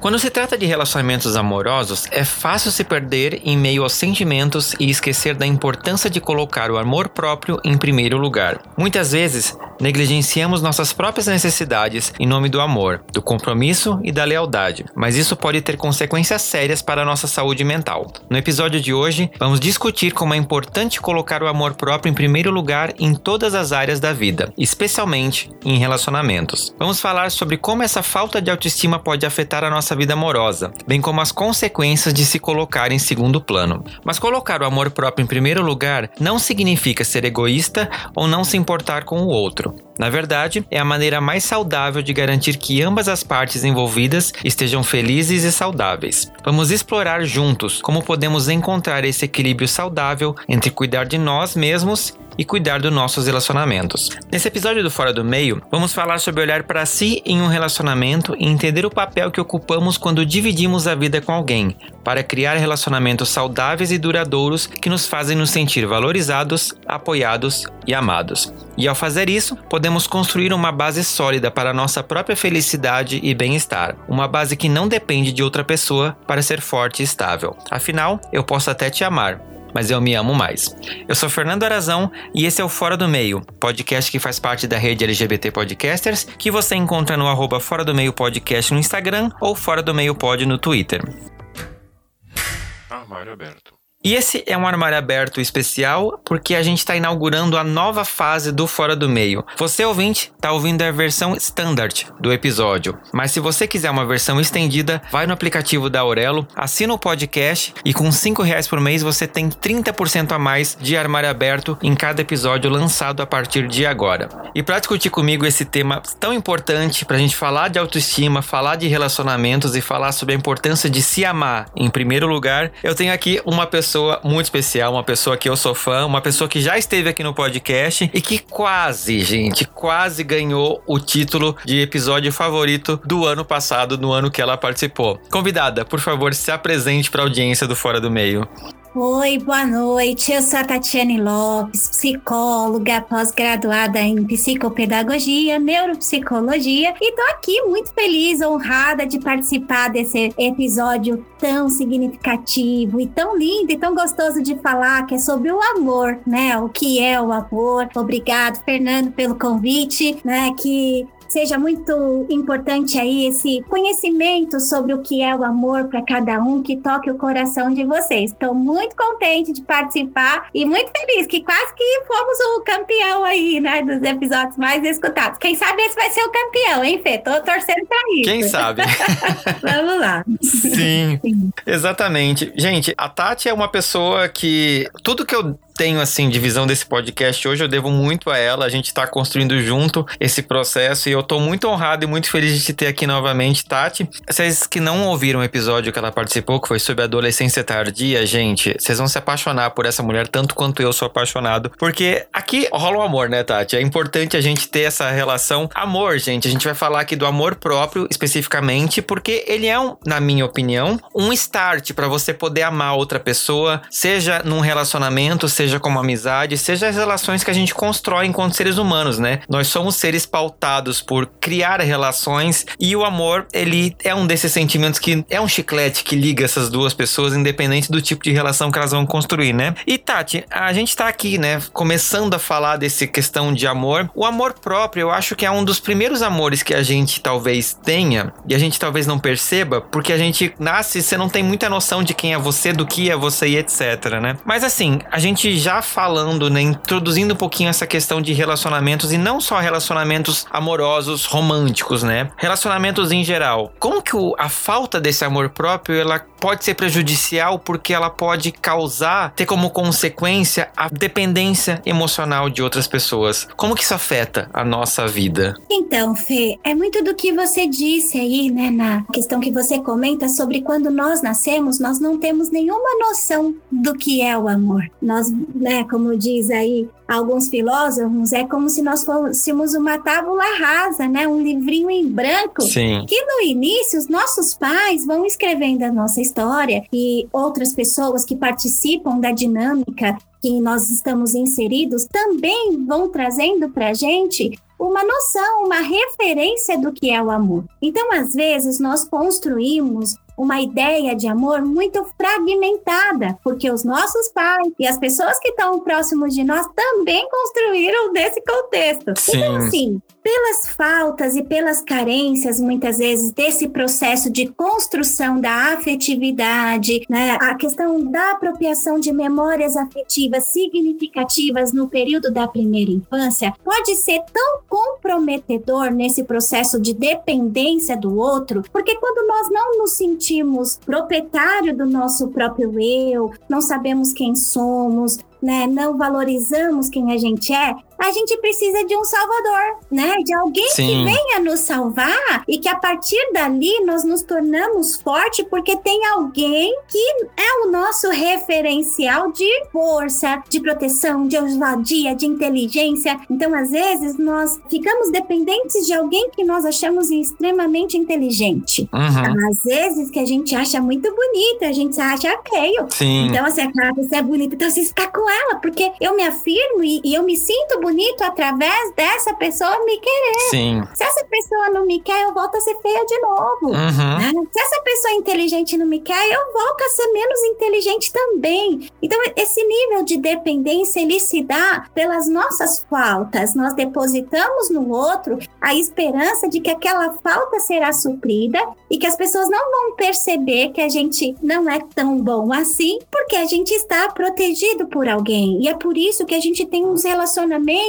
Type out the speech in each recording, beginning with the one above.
Quando se trata de relacionamentos amorosos, é fácil se perder em meio aos sentimentos e esquecer da importância de colocar o amor próprio em primeiro lugar. Muitas vezes, negligenciamos nossas próprias necessidades em nome do amor, do compromisso e da lealdade, mas isso pode ter consequências sérias para a nossa saúde mental. No episódio de hoje, vamos discutir como é importante colocar o amor próprio em primeiro lugar em todas as áreas da vida, especialmente em relacionamentos. Vamos falar sobre como essa falta de autoestima pode afetar a nossa vida amorosa, bem como as consequências de se colocar em segundo plano. Mas colocar o amor próprio em primeiro lugar não significa ser egoísta ou não se importar com o outro. Na verdade, é a maneira mais saudável de garantir que ambas as partes envolvidas estejam felizes e saudáveis. Vamos explorar juntos como podemos encontrar esse equilíbrio saudável entre cuidar de nós mesmos e cuidar dos nossos relacionamentos. Nesse episódio do Fora do Meio, vamos falar sobre olhar para si em um relacionamento e entender o papel que ocupamos quando dividimos a vida com alguém, para criar relacionamentos saudáveis e duradouros que nos fazem nos sentir valorizados, apoiados e amados. E ao fazer isso, podemos construir uma base sólida para nossa própria felicidade e bem-estar, uma base que não depende de outra pessoa para ser forte e estável. Afinal, eu posso até te amar, mas eu me amo mais. Eu sou Fernando Arazão e esse é o Fora do Meio, podcast que faz parte da rede LGBT Podcasters, que você encontra no arroba Fora do Meio Podcast no Instagram ou Fora do Meio Pod no Twitter. Armário aberto. E esse é um armário aberto especial porque a gente está inaugurando a nova fase do Fora do Meio. Você ouvinte está ouvindo a versão standard do episódio, mas se você quiser uma versão estendida, vai no aplicativo da Aurelo, assina o podcast e com 5 reais por mês você tem 30% a mais de armário aberto em cada episódio lançado a partir de agora. E para discutir comigo esse tema tão importante para a gente falar de autoestima, falar de relacionamentos e falar sobre a importância de se amar em primeiro lugar, eu tenho aqui uma pessoa pessoa muito especial, uma pessoa que eu sou fã, uma pessoa que já esteve aqui no podcast e que quase, gente, quase ganhou o título de episódio favorito do ano passado, no ano que ela participou. Convidada, por favor, se apresente para a audiência do Fora do Meio. Oi, boa noite. Eu sou a Tatiane Lopes, psicóloga, pós-graduada em psicopedagogia, neuropsicologia, e tô aqui muito feliz, honrada de participar desse episódio tão significativo e tão lindo e tão gostoso de falar, que é sobre o amor, né? O que é o amor. Obrigado, Fernando, pelo convite, né? Que seja muito importante aí esse conhecimento sobre o que é o amor para cada um, que toque o coração de vocês. Estou muito contente de participar e muito feliz que quase que fomos o campeão aí, né, dos episódios mais escutados. Quem sabe esse vai ser o campeão, hein, Fê? Tô torcendo para isso. Quem sabe? Vamos lá. Sim, Sim, exatamente. Gente, a Tati é uma pessoa que tudo que eu tenho, assim, de visão desse podcast hoje, eu devo muito a ela. A gente está construindo junto esse processo e eu estou muito honrado e muito feliz de te ter aqui novamente, Tati. Vocês que não ouviram o episódio que ela participou, que foi sobre adolescência tardia, gente, vocês vão se apaixonar por essa mulher tanto quanto eu sou apaixonado. Porque aqui rola o um amor, né, Tati? É importante a gente ter essa relação. Amor, gente, a gente vai falar aqui do amor próprio especificamente, porque ele é, um, na minha opinião, um start para você poder amar outra pessoa, seja num relacionamento, seja seja como amizade, seja as relações que a gente constrói enquanto seres humanos, né? Nós somos seres pautados por criar relações e o amor, ele é um desses sentimentos que é um chiclete que liga essas duas pessoas, independente do tipo de relação que elas vão construir, né? E Tati, a gente tá aqui, né, começando a falar desse questão de amor. O amor próprio, eu acho que é um dos primeiros amores que a gente talvez tenha e a gente talvez não perceba, porque a gente nasce, você não tem muita noção de quem é você, do que é você e etc, né? Mas assim, a gente já falando, né, introduzindo um pouquinho essa questão de relacionamentos e não só relacionamentos amorosos, românticos, né? Relacionamentos em geral. Como que o, a falta desse amor próprio ela pode ser prejudicial porque ela pode causar, ter como consequência a dependência emocional de outras pessoas. Como que isso afeta a nossa vida? Então, Fê, é muito do que você disse aí, né, na questão que você comenta sobre quando nós nascemos, nós não temos nenhuma noção do que é o amor. Nós, né, como diz aí alguns filósofos, é como se nós fôssemos uma tábula rasa, né? Um livrinho em branco. Sim. Que no início os nossos pais vão escrevendo a nossa história e outras pessoas que participam da dinâmica que nós estamos inseridos também vão trazendo para a gente uma noção, uma referência do que é o amor. Então, às vezes, nós construímos uma ideia de amor muito fragmentada, porque os nossos pais e as pessoas que estão próximos de nós também construíram desse contexto. Sim. Então, assim, pelas faltas e pelas carências, muitas vezes, desse processo de construção da afetividade, né, a questão da apropriação de memórias afetivas significativas no período da primeira infância, pode ser tão comprometedor nesse processo de dependência do outro, porque quando nós não nos sentimos proprietário do nosso próprio eu, não sabemos quem somos, né, não valorizamos quem a gente é, a gente precisa de um salvador, né? De alguém Sim. que venha nos salvar e que a partir dali nós nos tornamos forte porque tem alguém que é o nosso referencial de força, de proteção, de ousadia, de inteligência. Então, às vezes, nós ficamos dependentes de alguém que nós achamos extremamente inteligente. Uhum. Às vezes que a gente acha muito bonita, a gente acha feio. Sim. Então, assim, aquela pessoa é bonita, então você está com ela, porque eu me afirmo e, e eu me sinto bonito através dessa pessoa me querer. Sim. Se essa pessoa não me quer, eu volto a ser feia de novo. Uhum. né? Se essa pessoa inteligente não me quer, eu volto a ser menos inteligente também. Então, esse nível de dependência, ele se dá pelas nossas faltas. Nós depositamos no outro a esperança de que aquela falta será suprida e que as pessoas não vão perceber que a gente não é tão bom assim, porque a gente está protegido por alguém. E é por isso que a gente tem uns relacionamentos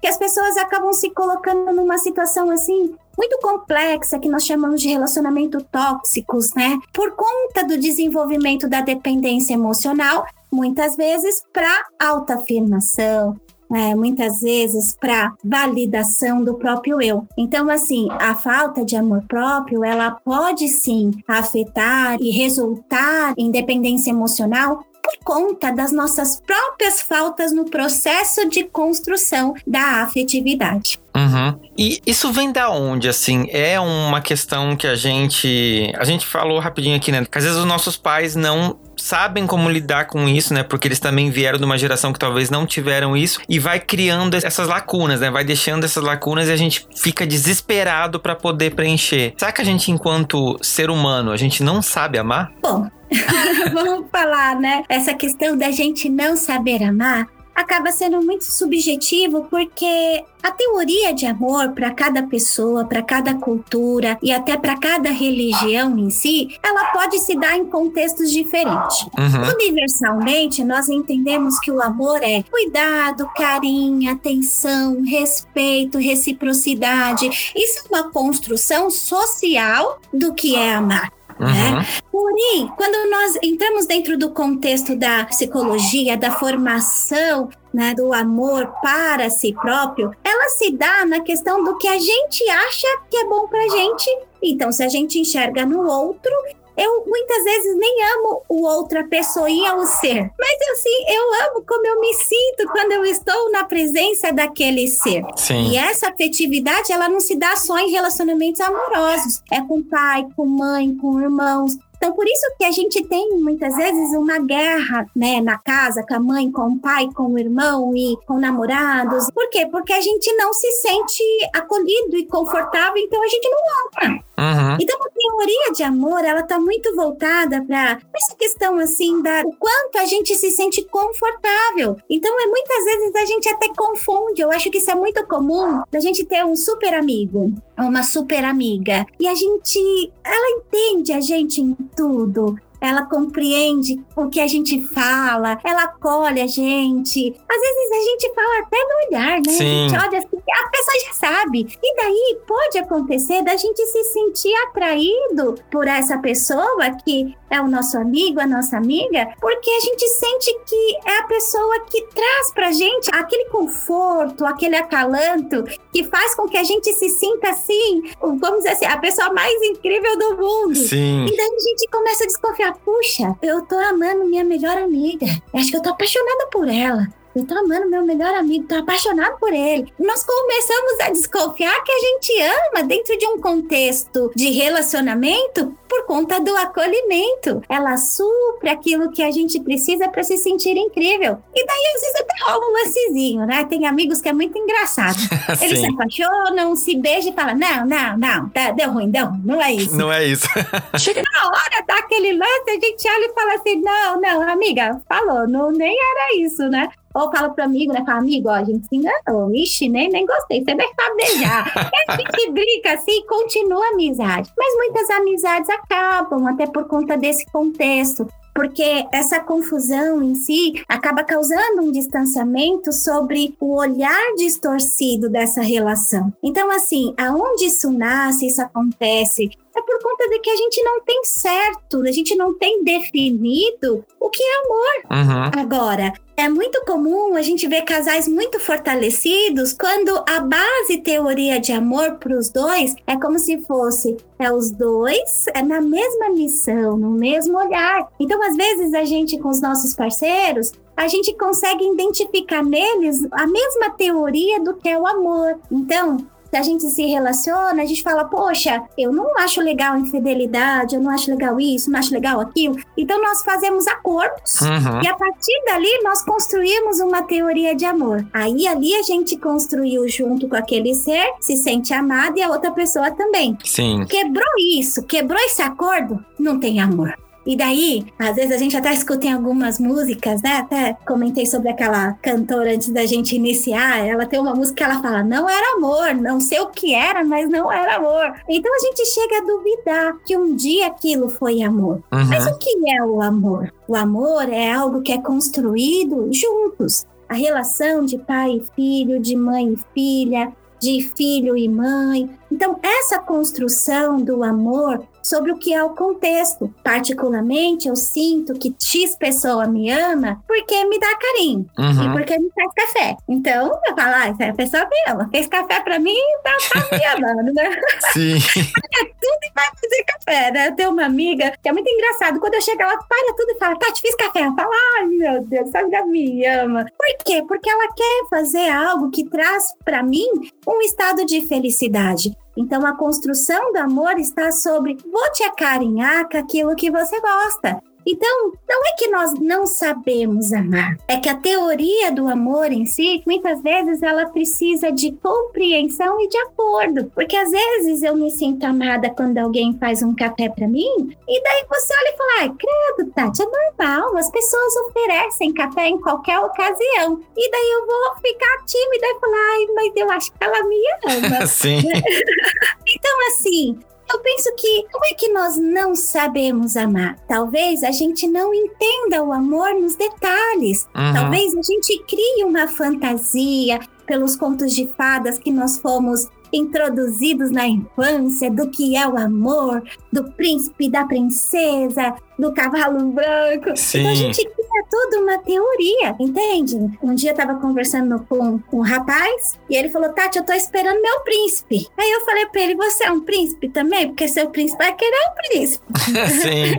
que as pessoas acabam se colocando numa situação assim muito complexa que nós chamamos de relacionamento tóxicos, né? Por conta do desenvolvimento da dependência emocional, muitas vezes para autoafirmação, é, muitas vezes para validação do próprio eu. Então, assim, a falta de amor próprio, ela pode sim afetar e resultar em dependência emocional por conta das nossas próprias faltas no processo de construção da afetividade. Uhum. E isso vem da onde, assim? É uma questão que a gente. A gente falou rapidinho aqui, né? Que às vezes os nossos pais não sabem como lidar com isso, né? Porque eles também vieram de uma geração que talvez não tiveram isso e vai criando essas lacunas, né? Vai deixando essas lacunas e a gente fica desesperado para poder preencher. Será que a gente, enquanto ser humano, a gente não sabe amar? Bom, vamos falar, né? Essa questão da gente não saber amar acaba sendo muito subjetivo porque a teoria de amor para cada pessoa, para cada cultura e até para cada religião em si, ela pode se dar em contextos diferentes. Uhum. Universalmente, nós entendemos que o amor é cuidado, carinho, atenção, respeito, reciprocidade. Isso é uma construção social do que é amar. Uhum. Né? Porém, quando nós entramos dentro do contexto da psicologia, da formação, né, do amor para si próprio, ela se dá na questão do que a gente acha que é bom pra gente. Então, se a gente enxerga no outro, eu muitas vezes nem amo o outra pessoinha, o ser. Mas assim, eu amo como eu me sinto quando eu estou na presença daquele ser. Sim. E essa afetividade, ela não se dá só em relacionamentos amorosos. É com pai, com mãe, com irmãos. Então, por isso que a gente tem muitas vezes uma guerra, né, na casa, com a mãe, com o pai, com o irmão e com namorados. Por quê? Porque a gente não se sente acolhido e confortável, então a gente não ama. Uhum. Então, a teoria de amor, ela tá muito voltada para essa questão assim da o quanto a gente se sente confortável. Então, é muitas vezes a gente até confunde. Eu acho que isso é muito comum da gente ter um super amigo, uma super amiga, e a gente, ela entende a gente em tudo. Ela compreende o que a gente fala, ela acolhe a gente. Às vezes a gente fala até no olhar, né? Sim. A gente olha assim, a pessoa já sabe? E daí pode acontecer da gente se sentir atraído por essa pessoa que é o nosso amigo, a nossa amiga, porque a gente sente que é a pessoa que traz pra gente aquele conforto, aquele acalanto que faz com que a gente se sinta assim, vamos dizer assim, a pessoa mais incrível do mundo. Sim. E daí a gente começa a desconfiar, puxa, eu tô amando minha melhor amiga. Acho que eu tô apaixonada por ela. Eu tô amando meu melhor amigo, tô apaixonado por ele. Nós começamos a desconfiar que a gente ama dentro de um contexto de relacionamento por conta do acolhimento. Ela supre aquilo que a gente precisa para se sentir incrível. E daí, às vezes, até rola um lancezinho, né? Tem amigos que é muito engraçado. Eles se apaixonam, se beijam e falam: não, não, não, tá, deu ruim, ruim, não é isso. Não é isso. Chega na hora, dá aquele lance, a gente olha e fala assim: não, não, amiga, falou, não, nem era isso, né? Ou fala pro amigo, né? Fala, amigo, ó, a gente se enganou. Ixi, nem, nem gostei. Você nem sabe beijar. e a gente brinca assim continua a amizade. Mas muitas amizades acabam, até por conta desse contexto porque essa confusão em si acaba causando um distanciamento sobre o olhar distorcido dessa relação. Então, assim, aonde isso nasce, isso acontece, é por conta de que a gente não tem certo, a gente não tem definido o que é amor. Uhum. Agora, é muito comum a gente ver casais muito fortalecidos quando a base teoria de amor para os dois é como se fosse é os dois é na mesma missão, no mesmo olhar. Então, às vezes a gente com os nossos parceiros a gente consegue identificar neles a mesma teoria do que é o amor. Então, a gente se relaciona, a gente fala, poxa, eu não acho legal infidelidade, eu não acho legal isso, não acho legal aquilo. Então nós fazemos acordos Uhum. e a partir dali nós construímos uma teoria de amor. Aí ali a gente construiu junto com aquele ser, se sente amado e a outra pessoa também. Sim. Quebrou isso, quebrou esse acordo, não tem amor. E daí, às vezes a gente até escuta em algumas músicas, né? Até comentei sobre aquela cantora antes da gente iniciar. Ela tem uma música que ela fala: não era amor, não sei o que era, mas não era amor. Então a gente chega a duvidar que um dia aquilo foi amor. Mas Uhum. o que é o amor? O amor é algo que é construído juntos. A relação de pai e filho, de mãe e filha, de filho e mãe. Então, essa construção do amor sobre o que é o contexto. Particularmente, eu sinto que X pessoa me ama porque me dá carinho e Uhum. porque me faz café. Então, eu falo, ah, essa pessoa me ama. Fez café pra mim, tá, tá me amando, né? Sim. tudo e vai fazer café, né? Eu tenho uma amiga que é muito engraçado. Quando eu chego, ela para tudo e fala, Tati, fiz café. Ela fala, ai meu Deus, essa amiga me ama. Por quê? Porque ela quer fazer algo que traz pra mim um estado de felicidade. Então a construção do amor está sobre vou te acarinhar com aquilo que você gosta. Então, não é que nós não sabemos amar, é que a teoria do amor em si, muitas vezes ela precisa de compreensão e de acordo, porque às vezes eu me sinto amada quando alguém faz um café para mim, e daí você olha e fala: "Ai, credo, Tati, é normal, as pessoas oferecem café em qualquer ocasião". E daí eu vou ficar tímida e falar: "Ai, mas eu acho que ela me ama". Sim. Então, assim, eu penso que como é que nós não sabemos amar? Talvez a gente não entenda o amor nos detalhes. Uhum. Talvez a gente crie uma fantasia pelos contos de fadas que nós fomos introduzidos na infância do que é o amor, do príncipe, da princesa, do cavalo branco. Sim. Então a gente cria tudo uma teoria, entende? Um dia eu tava conversando com um rapaz e ele falou: Tati, eu tô esperando meu príncipe. Aí eu falei pra ele: Você é um príncipe também? Porque seu príncipe vai querer um príncipe. Sim.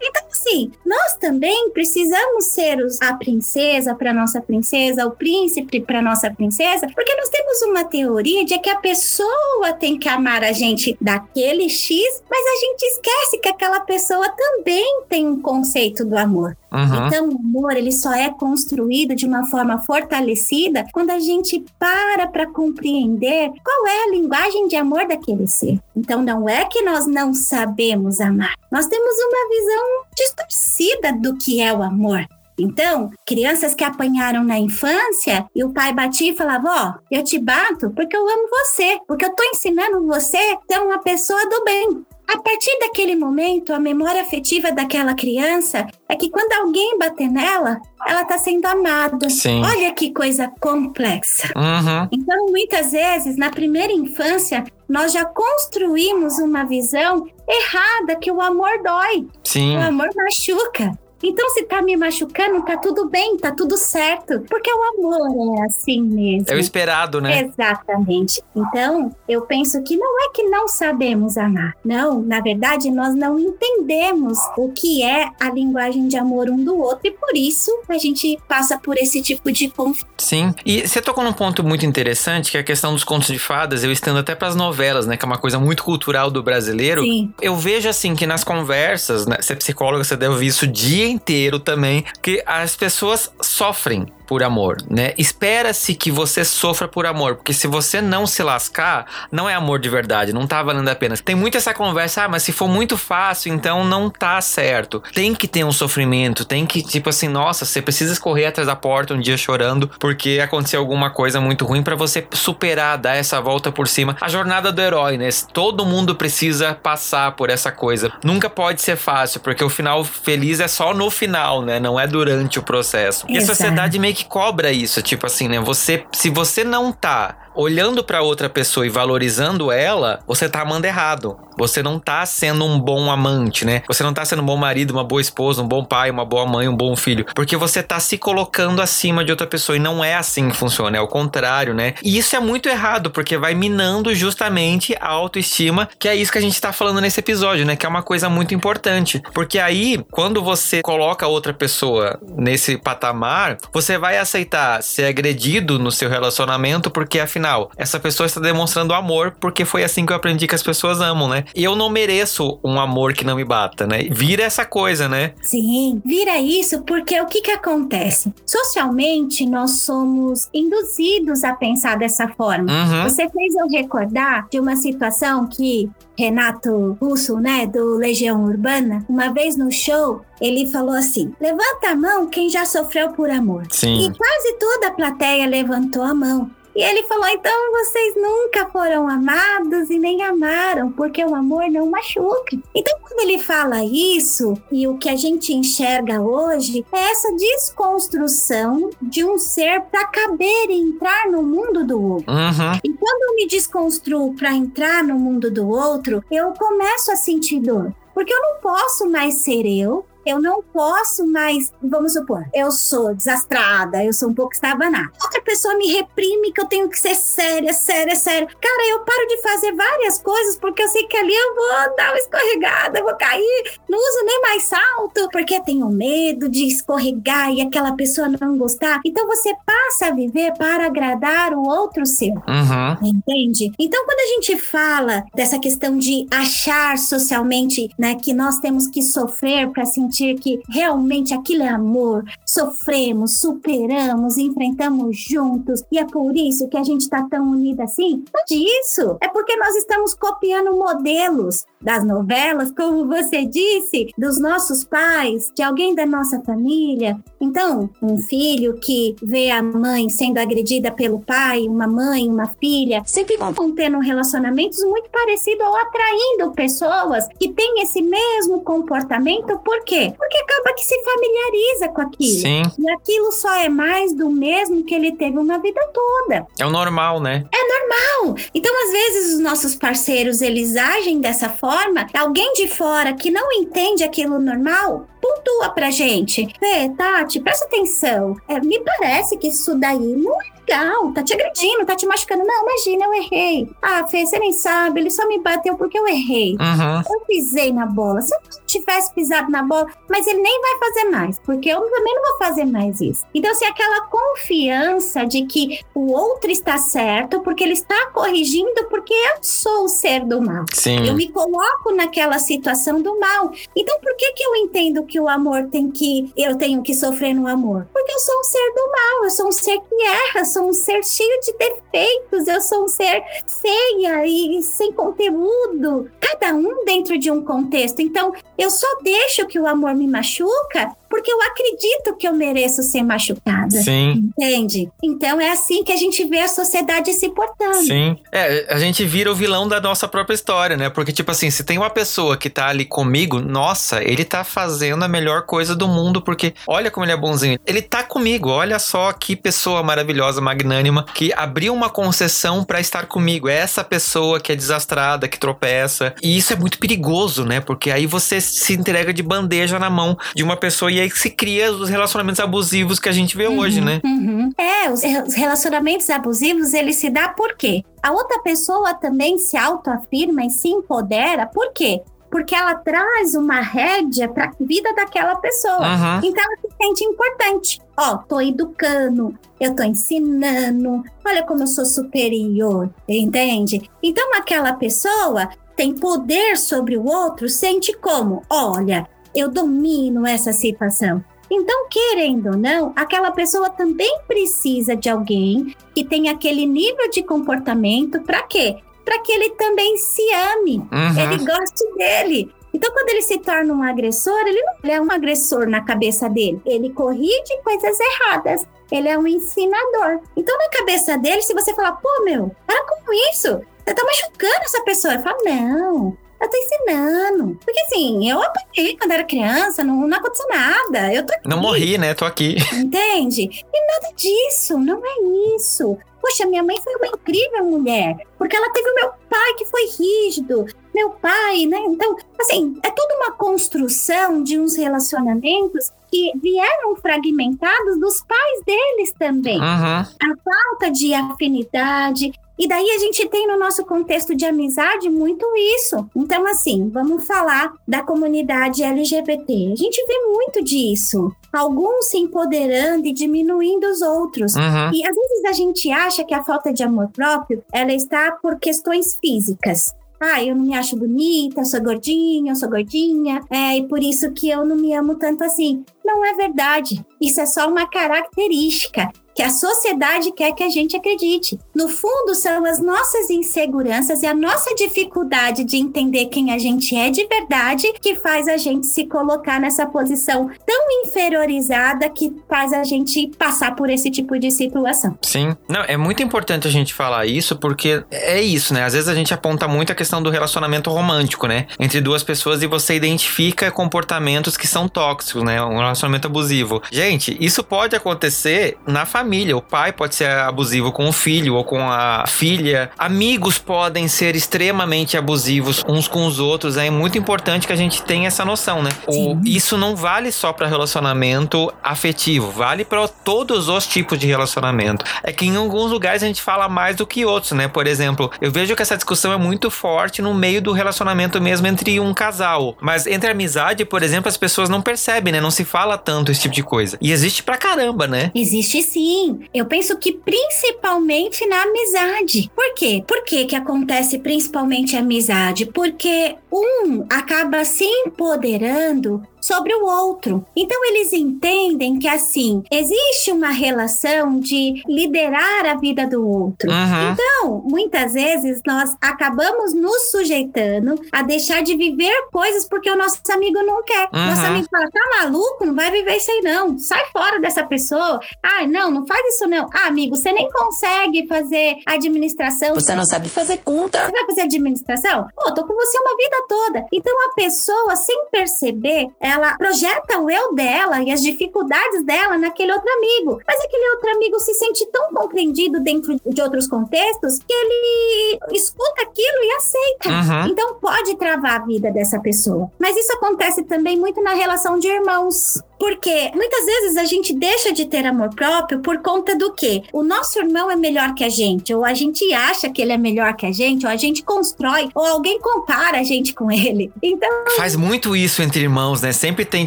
Então, assim, nós também precisamos ser a princesa para nossa princesa, o príncipe para nossa princesa, porque nós temos uma teoria de que a pessoa tem que amar a gente daquele X, mas a gente esquece que aquela pessoa também tem um conceito do amor. Uhum. Então, o amor ele só é construído de uma forma fortalecida quando a gente para para compreender qual é a linguagem de amor daquele ser. Então, não é que nós não sabemos amar. Nós temos uma visão distorcida do que é o amor. Então, crianças que apanharam na infância e o pai batia e falava: Ó, eu te bato porque eu amo você, porque eu tô ensinando você a ser uma pessoa do bem. A partir daquele momento, a memória afetiva daquela criança é que quando alguém bater nela, ela está sendo amada. Sim. Olha que coisa complexa. Uhum. Então, muitas vezes, na primeira infância, nós já construímos uma visão errada que o amor dói, Sim. o amor machuca. Então, se tá me machucando, tá tudo bem, tá tudo certo. Porque o amor é assim mesmo. É o esperado, né? Exatamente. Então, eu penso que não é que não sabemos amar. Não, na verdade, nós não entendemos o que é a linguagem de amor um do outro e por isso a gente passa por esse tipo de conflito. Sim. E você tocou num ponto muito interessante, que é a questão dos contos de fadas. Eu estendo até pras novelas, né? Que é uma coisa muito cultural do brasileiro. Sim. Eu vejo assim que nas conversas, né? Você é psicóloga, você deve ouvir isso o inteiro também, que as pessoas sofrem por amor, né? Espera-se que você sofra por amor, porque se você não se lascar, não é amor de verdade, não tá valendo a pena. Tem muito essa conversa, ah, mas se for muito fácil, então não tá certo. Tem que ter um sofrimento, tem que, tipo assim, nossa, você precisa correr atrás da porta um dia chorando porque aconteceu alguma coisa muito ruim para você superar, dar essa volta por cima. A jornada do herói, né? Todo mundo precisa passar por essa coisa. Nunca pode ser fácil, porque o final feliz é só no final, né? Não é durante o processo. E a Exato. sociedade meio que cobra isso, tipo assim, né? Você, se você não tá olhando pra outra pessoa e valorizando ela, você tá amando errado. Você não tá sendo um bom amante, né? Você não tá sendo um bom marido, uma boa esposa, um bom pai, uma boa mãe, um bom filho. Porque você tá se colocando acima de outra pessoa. E não é assim que funciona, é o contrário, né? E isso é muito errado, porque vai minando justamente a autoestima, que é isso que a gente tá falando nesse episódio, né? Que é uma coisa muito importante. Porque aí, quando você coloca outra pessoa nesse patamar, você vai aceitar ser agredido no seu relacionamento, porque afinal, essa pessoa está demonstrando amor, porque foi assim que eu aprendi que as pessoas amam, né? E eu não mereço um amor que não me bata, né? Vira essa coisa, né? Sim, vira isso porque o que que acontece? Socialmente, nós somos induzidos a pensar dessa forma. Uhum. Você fez eu recordar de uma situação que Renato Russo, né, do Legião Urbana, uma vez no show, ele falou assim: levanta a mão quem já sofreu por amor. E Sim. quase toda a plateia levantou a mão. E ele falou: então vocês nunca foram amados e nem amaram, porque o amor não machuca. Então, quando ele fala isso, e o que a gente enxerga hoje é essa desconstrução de um ser para caber e entrar no mundo do outro. Uhum. E quando eu me desconstruo para entrar no mundo do outro, eu começo a sentir dor. Porque eu não posso mais ser eu, eu não posso mais, vamos supor, eu sou desastrada, eu sou um pouco estabanada. Outra pessoa me reprime que eu tenho que ser séria, séria, séria. Cara, eu paro de fazer várias coisas porque eu sei que ali eu vou dar uma escorregada, eu vou cair, não uso nem mais salto, porque tenho medo de escorregar e aquela pessoa não gostar. Então você passa a viver para agradar o outro ser. Uhum. Entende? Então, quando a gente fala dessa questão de achar socialmente, né, que nós temos que sofrer para sentir que realmente aquilo é amor, sofremos, superamos, enfrentamos juntos, e é por isso que a gente está tão unida assim? Não disso. É porque nós estamos copiando modelos das novelas, como você disse, dos nossos pais, de alguém da nossa família. Então, um filho que vê a mãe sendo agredida pelo pai, uma mãe, uma filha, sempre vão tendo relacionamentos muito parecidos ou atraindo pessoas que têm esse mesmo comportamento. Por quê? Porque acaba que se familiariza com aquilo. Sim. E aquilo só é mais do mesmo que ele teve uma vida toda. É o normal, né? Não. Então, às vezes, os nossos parceiros, eles agem dessa forma. Alguém de fora que não entende aquilo normal, pontua pra gente. Vê, Tati, presta atenção. É, me parece que isso daí não é legal. Tá te agredindo, tá te machucando. Não, imagina, eu errei. Ah, Fê, você nem sabe, ele só me bateu porque eu errei. Uhum. Eu pisei na bola. Se eu tivesse pisado na bola, mas ele nem vai fazer mais, porque eu também não vou fazer mais isso. Então, se aquela confiança de que o outro está certo, porque ele está corrigindo, porque eu sou o ser do mal. Eu Sim. me coloco naquela situação do mal. Então, por que que eu entendo que o amor tem que eu tenho que sofrer no amor? Porque eu sou um ser do mal, eu sou um ser que erra, eu sou um ser cheio de defeitos, eu sou um ser feia e sem conteúdo. Cada um dentro de um contexto. Então, eu só deixo que o amor me machuca porque eu acredito que eu mereço ser machucada. Sim. Entende? Então é assim que a gente vê a sociedade se portando. Sim. É, a gente vira o vilão da nossa própria história, né? Porque, tipo assim, se tem uma pessoa que tá ali comigo, nossa, ele tá fazendo a melhor coisa do mundo, porque olha como ele é bonzinho. Ele tá comigo, olha só que pessoa maravilhosa, magnânima, que abriu uma concessão para estar comigo. É essa pessoa que é desastrada, que tropeça. E isso é muito perigoso, né? Porque aí você se entrega de bandeja na mão de uma pessoa e aí se cria os relacionamentos abusivos que a gente vê uhum, hoje, né? Uhum. É, os relacionamentos abusivos, eles se dá por quê? A outra pessoa também se autoafirma e se empodera, por quê? Porque ela traz uma rédea para a vida daquela pessoa. Uhum. Então ela se sente importante. Ó, tô educando, eu tô ensinando, olha como eu sou superior, entende? Então aquela pessoa tem poder sobre o outro, sente como? Olha, eu domino essa situação. Então, querendo ou não, aquela pessoa também precisa de alguém que tenha aquele nível de comportamento para quê? Para que ele também se ame, uhum. ele goste dele. Então, quando ele se torna um agressor, ele não é um agressor na cabeça dele. Ele corrige coisas erradas. Ele é um ensinador. Então, na cabeça dele, se você falar, pô, meu, para com isso. Você tá machucando essa pessoa. Ele fala, não, eu tô ensinando. Porque assim, eu apanhei quando era criança, não, não aconteceu nada. Eu tô aqui. Não morri, né? Tô aqui. Entende? E nada disso, não é isso. Poxa, minha mãe foi uma incrível mulher, porque ela teve o meu pai que foi rígido, meu pai, né? Então, assim, é toda uma construção de uns relacionamentos que vieram fragmentados dos pais deles também. Uhum. A falta de afinidade, e daí a gente tem no nosso contexto de amizade muito isso. Então, assim, vamos falar da comunidade LGBT. A gente vê muito disso. Alguns se empoderando e diminuindo os outros. Uhum. E às vezes a gente acha que a falta de amor próprio ela está por questões físicas. Ah, eu não me acho bonita, eu sou gordinha, eu sou gordinha, é, e por isso que eu não me amo tanto assim. Não é verdade. Isso é só uma característica que a sociedade quer que a gente acredite. No fundo, são as nossas inseguranças e a nossa dificuldade de entender quem a gente é de verdade que faz a gente se colocar nessa posição tão inferiorizada que faz a gente passar por esse tipo de situação. Sim. Não, é muito importante a gente falar isso porque é isso, né? Às vezes a gente aponta muito a questão do relacionamento romântico, né? Entre duas pessoas e você identifica comportamentos que são tóxicos, né? Um relacionamento abusivo. Gente, isso pode acontecer na família família. O pai pode ser abusivo com o filho ou com a filha. Amigos podem ser extremamente abusivos uns com os outros. É muito importante que a gente tenha essa noção, né? O, isso não vale só para relacionamento afetivo, vale para todos os tipos de relacionamento. É que em alguns lugares a gente fala mais do que outros, né? Por exemplo, eu vejo que essa discussão é muito forte no meio do relacionamento mesmo entre um casal. Mas entre amizade, por exemplo, as pessoas não percebem, né? Não se fala tanto esse tipo de coisa. E existe pra caramba, né? Existe sim sim. Eu penso que principalmente na amizade. Por quê? Por que que acontece principalmente a amizade? Porque um acaba se empoderando sobre o outro. Então eles entendem que assim existe uma relação de liderar a vida do outro. Uhum. Então, muitas vezes nós acabamos nos sujeitando a deixar de viver coisas porque o nosso amigo não quer. Uhum. Nosso amigo fala: "Tá maluco? Não vai viver isso aí não. Sai fora dessa pessoa. Ah, não, não faz isso não. Ah, amigo, você nem consegue fazer administração. Você não sabe fazer conta. Você vai fazer administração? Pô, tô com você uma vida toda. Então a pessoa sem perceber, ela ela projeta o eu dela e as dificuldades dela naquele outro amigo. Mas aquele outro amigo se sente tão compreendido dentro de outros contextos que ele escuta aquilo e aceita. Uhum. Então pode travar a vida dessa pessoa. Mas isso acontece também muito na relação de irmãos. Porque muitas vezes a gente deixa de ter amor próprio por conta do quê? O nosso irmão é melhor que a gente, ou a gente acha que ele é melhor que a gente, ou a gente constrói, ou alguém compara a gente com ele. Então. Faz muito isso entre irmãos, né? Sempre tem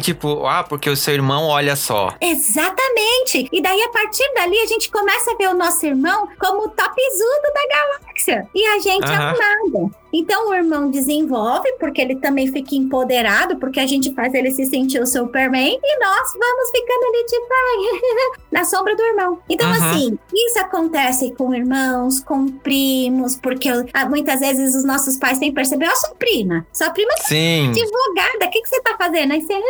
tipo, ah, porque o seu irmão olha só. Exatamente. E daí, a partir dali, a gente começa a ver o nosso irmão como o topzudo da galáxia. E a gente uhum. é nada. Então Então o irmão desenvolve, porque ele também fica empoderado, porque a gente faz ele se sentir o Superman, e nós vamos ficando ali tipo, na sombra do irmão. Então, uhum. assim, isso acontece com irmãos, com primos, porque ah, muitas vezes os nossos pais têm percebido, ó, sua prima, sua prima tá Sim. advogada, o que, que você tá fazendo? Aí você.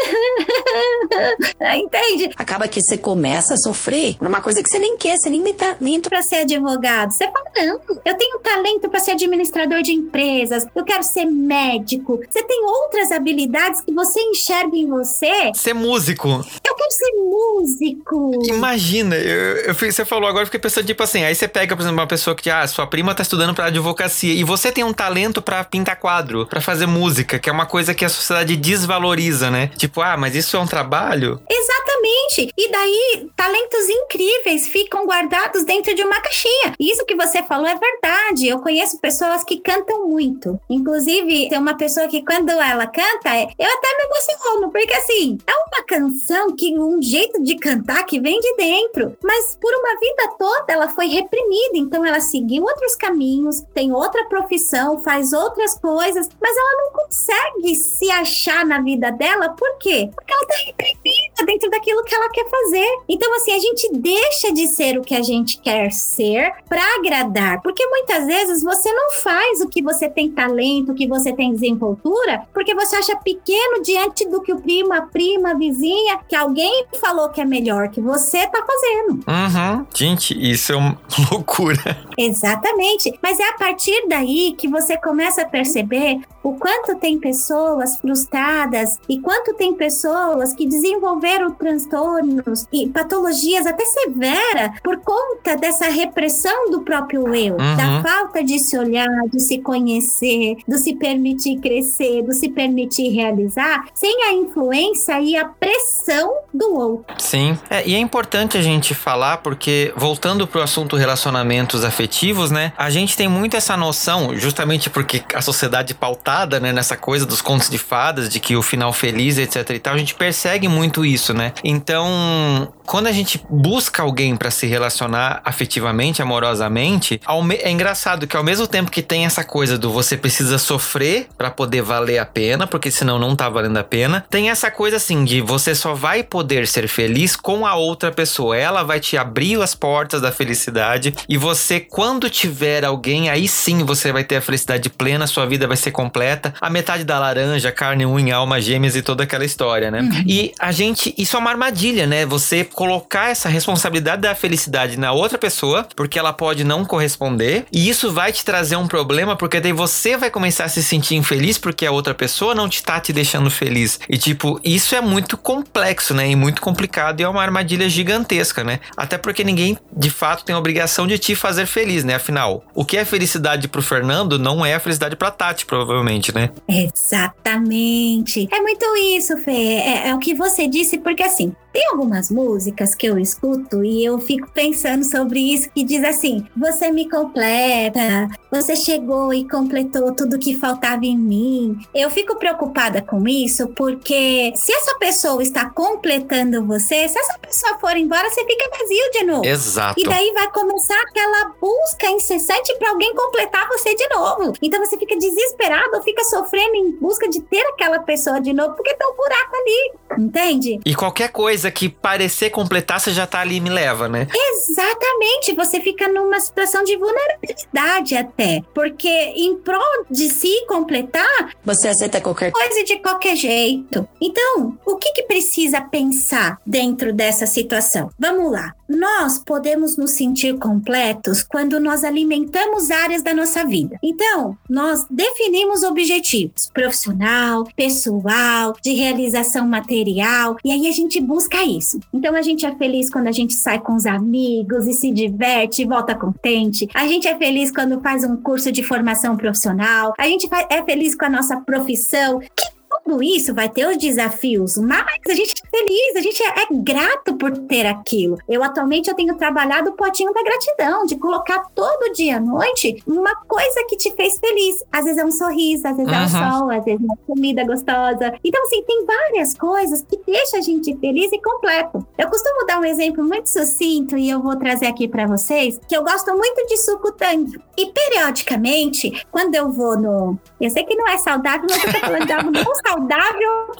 Entende? Acaba que você começa a sofrer numa coisa que você nem quer, você nem tem talento para ser advogado. Você fala, não, eu tenho talento para ser administrador de empresas, eu quero ser médico. Você tem outras habilidades que você enxerga em você. Ser músico. Eu quero ser músico. Imagina, eu, eu, você falou agora, eu fiquei pensando, tipo assim, aí você pega, por exemplo, uma pessoa que, ah, sua prima tá estudando pra advocacia e você tem um talento para pintar quadro, para fazer música, que é uma coisa que a sociedade desvaloriza, né? Tipo, ah, mas isso é um trabalho? Exatamente. E daí, talentos incríveis ficam guardados dentro de uma caixinha. Isso que você falou é verdade. Eu conheço pessoas que cantam muito. Inclusive, tem uma pessoa que quando ela canta, eu até me emociono, porque assim, é uma canção que um jeito de cantar que vem de dentro. Mas por uma vida toda ela foi reprimida, então ela seguiu outros caminhos, tem outra profissão, faz outras coisas, mas ela não consegue se achar na vida dela, por quê? Porque ela tá reprimida dentro daquilo que ela quer fazer. Então, assim, a gente deixa de ser o que a gente quer ser para agradar, porque muitas vezes você não faz o que você tem talento, o que você tem desenvoltura, porque você acha pequeno diante do que o primo, a prima, a vizinha, que alguém falou que é melhor que você tá fazendo. Uhum. Gente, isso é uma loucura. Exatamente. Mas é a partir daí que você começa a perceber o quanto tem pessoas frustradas e quanto tem pessoas que desenvolveram transtornos e patologias até severas por conta dessa repressão do próprio eu, uhum. da falta de se olhar, de se conhecer, de se permitir crescer, de se permitir realizar, sem a influência e a pressão do outro. Sim, é, e é importante a gente falar porque voltando para o assunto relacionamentos afetivos, né? A gente tem muito essa noção, justamente porque a sociedade pautada, né, nessa coisa dos contos de fadas, de que o final feliz, etc e tal, a gente persegue muito isso, né? Então, quando a gente busca alguém para se relacionar afetivamente, amorosamente, é engraçado que ao mesmo tempo que tem essa coisa do você precisa sofrer para poder valer a pena, porque senão não tá valendo a pena, tem essa coisa assim de você só vai poder ser feliz com a outra pessoa. Ela vai te abrir as portas da felicidade e você, quando tiver alguém, aí sim você vai ter a felicidade plena, sua vida vai ser completa. A metade da laranja, carne, unha, alma, gêmeas e toda aquela história, né? Uhum. E a gente, isso é uma armadilha, né? Você colocar essa responsabilidade da felicidade na outra pessoa, porque ela pode não corresponder, e isso vai te trazer um problema, porque daí você vai começar a se sentir infeliz porque a outra pessoa não te tá te deixando feliz. E tipo, isso é muito complexo, né? E muito complicado e é uma armadilha gigantesca, né? Até porque ninguém de fato tem a obrigação de te fazer feliz, né? Afinal, o que é felicidade pro Fernando não é a felicidade pra Tati, provavelmente, né? Exatamente. É muito isso, Fê. É, é o que você disse, porque assim, tem algumas músicas que eu escuto e eu fico pensando sobre isso que diz assim: você me completa, você chegou e completou tudo que faltava em mim. Eu fico preocupada com isso porque se essa pessoa está completando você, se essa pessoa for embora, você fica vazio de novo. Exato. E daí vai começar aquela busca incessante para alguém completar você de novo. Então você fica desesperado, fica sofrendo em busca de ter aquela pessoa de novo porque tem um buraco ali, entende? E qualquer coisa que parecer completar, você já tá ali e me leva, né? Exatamente. Você fica numa situação de vulnerabilidade até. Porque em prol de se completar. Você aceita qualquer coisa de qualquer jeito. Então, o que, que precisa pensar dentro dessa situação? Vamos lá. Nós podemos nos sentir completos quando nós alimentamos áreas da nossa vida. Então, nós definimos objetivos profissional, pessoal, de realização material, e aí a gente busca isso. Então, a gente é feliz quando a gente sai com os amigos e se diverte e volta contente. A gente é feliz quando faz um curso de formação profissional. A gente é feliz com a nossa profissão. Que tudo isso vai ter os desafios, mas a gente é feliz, a gente é, é grato por ter aquilo. Eu atualmente eu tenho trabalhado o potinho da gratidão, de colocar todo dia à noite uma coisa que te fez feliz. Às vezes é um sorriso, às vezes uhum. é um sol, às vezes é uma comida gostosa. Então, assim, tem várias coisas que deixam a gente feliz e completo. Eu costumo dar um exemplo muito sucinto e eu vou trazer aqui para vocês, que eu gosto muito de suco tangue. E periodicamente, quando eu vou no. Eu sei que não é saudável, mas eu tô falando de algo não saudável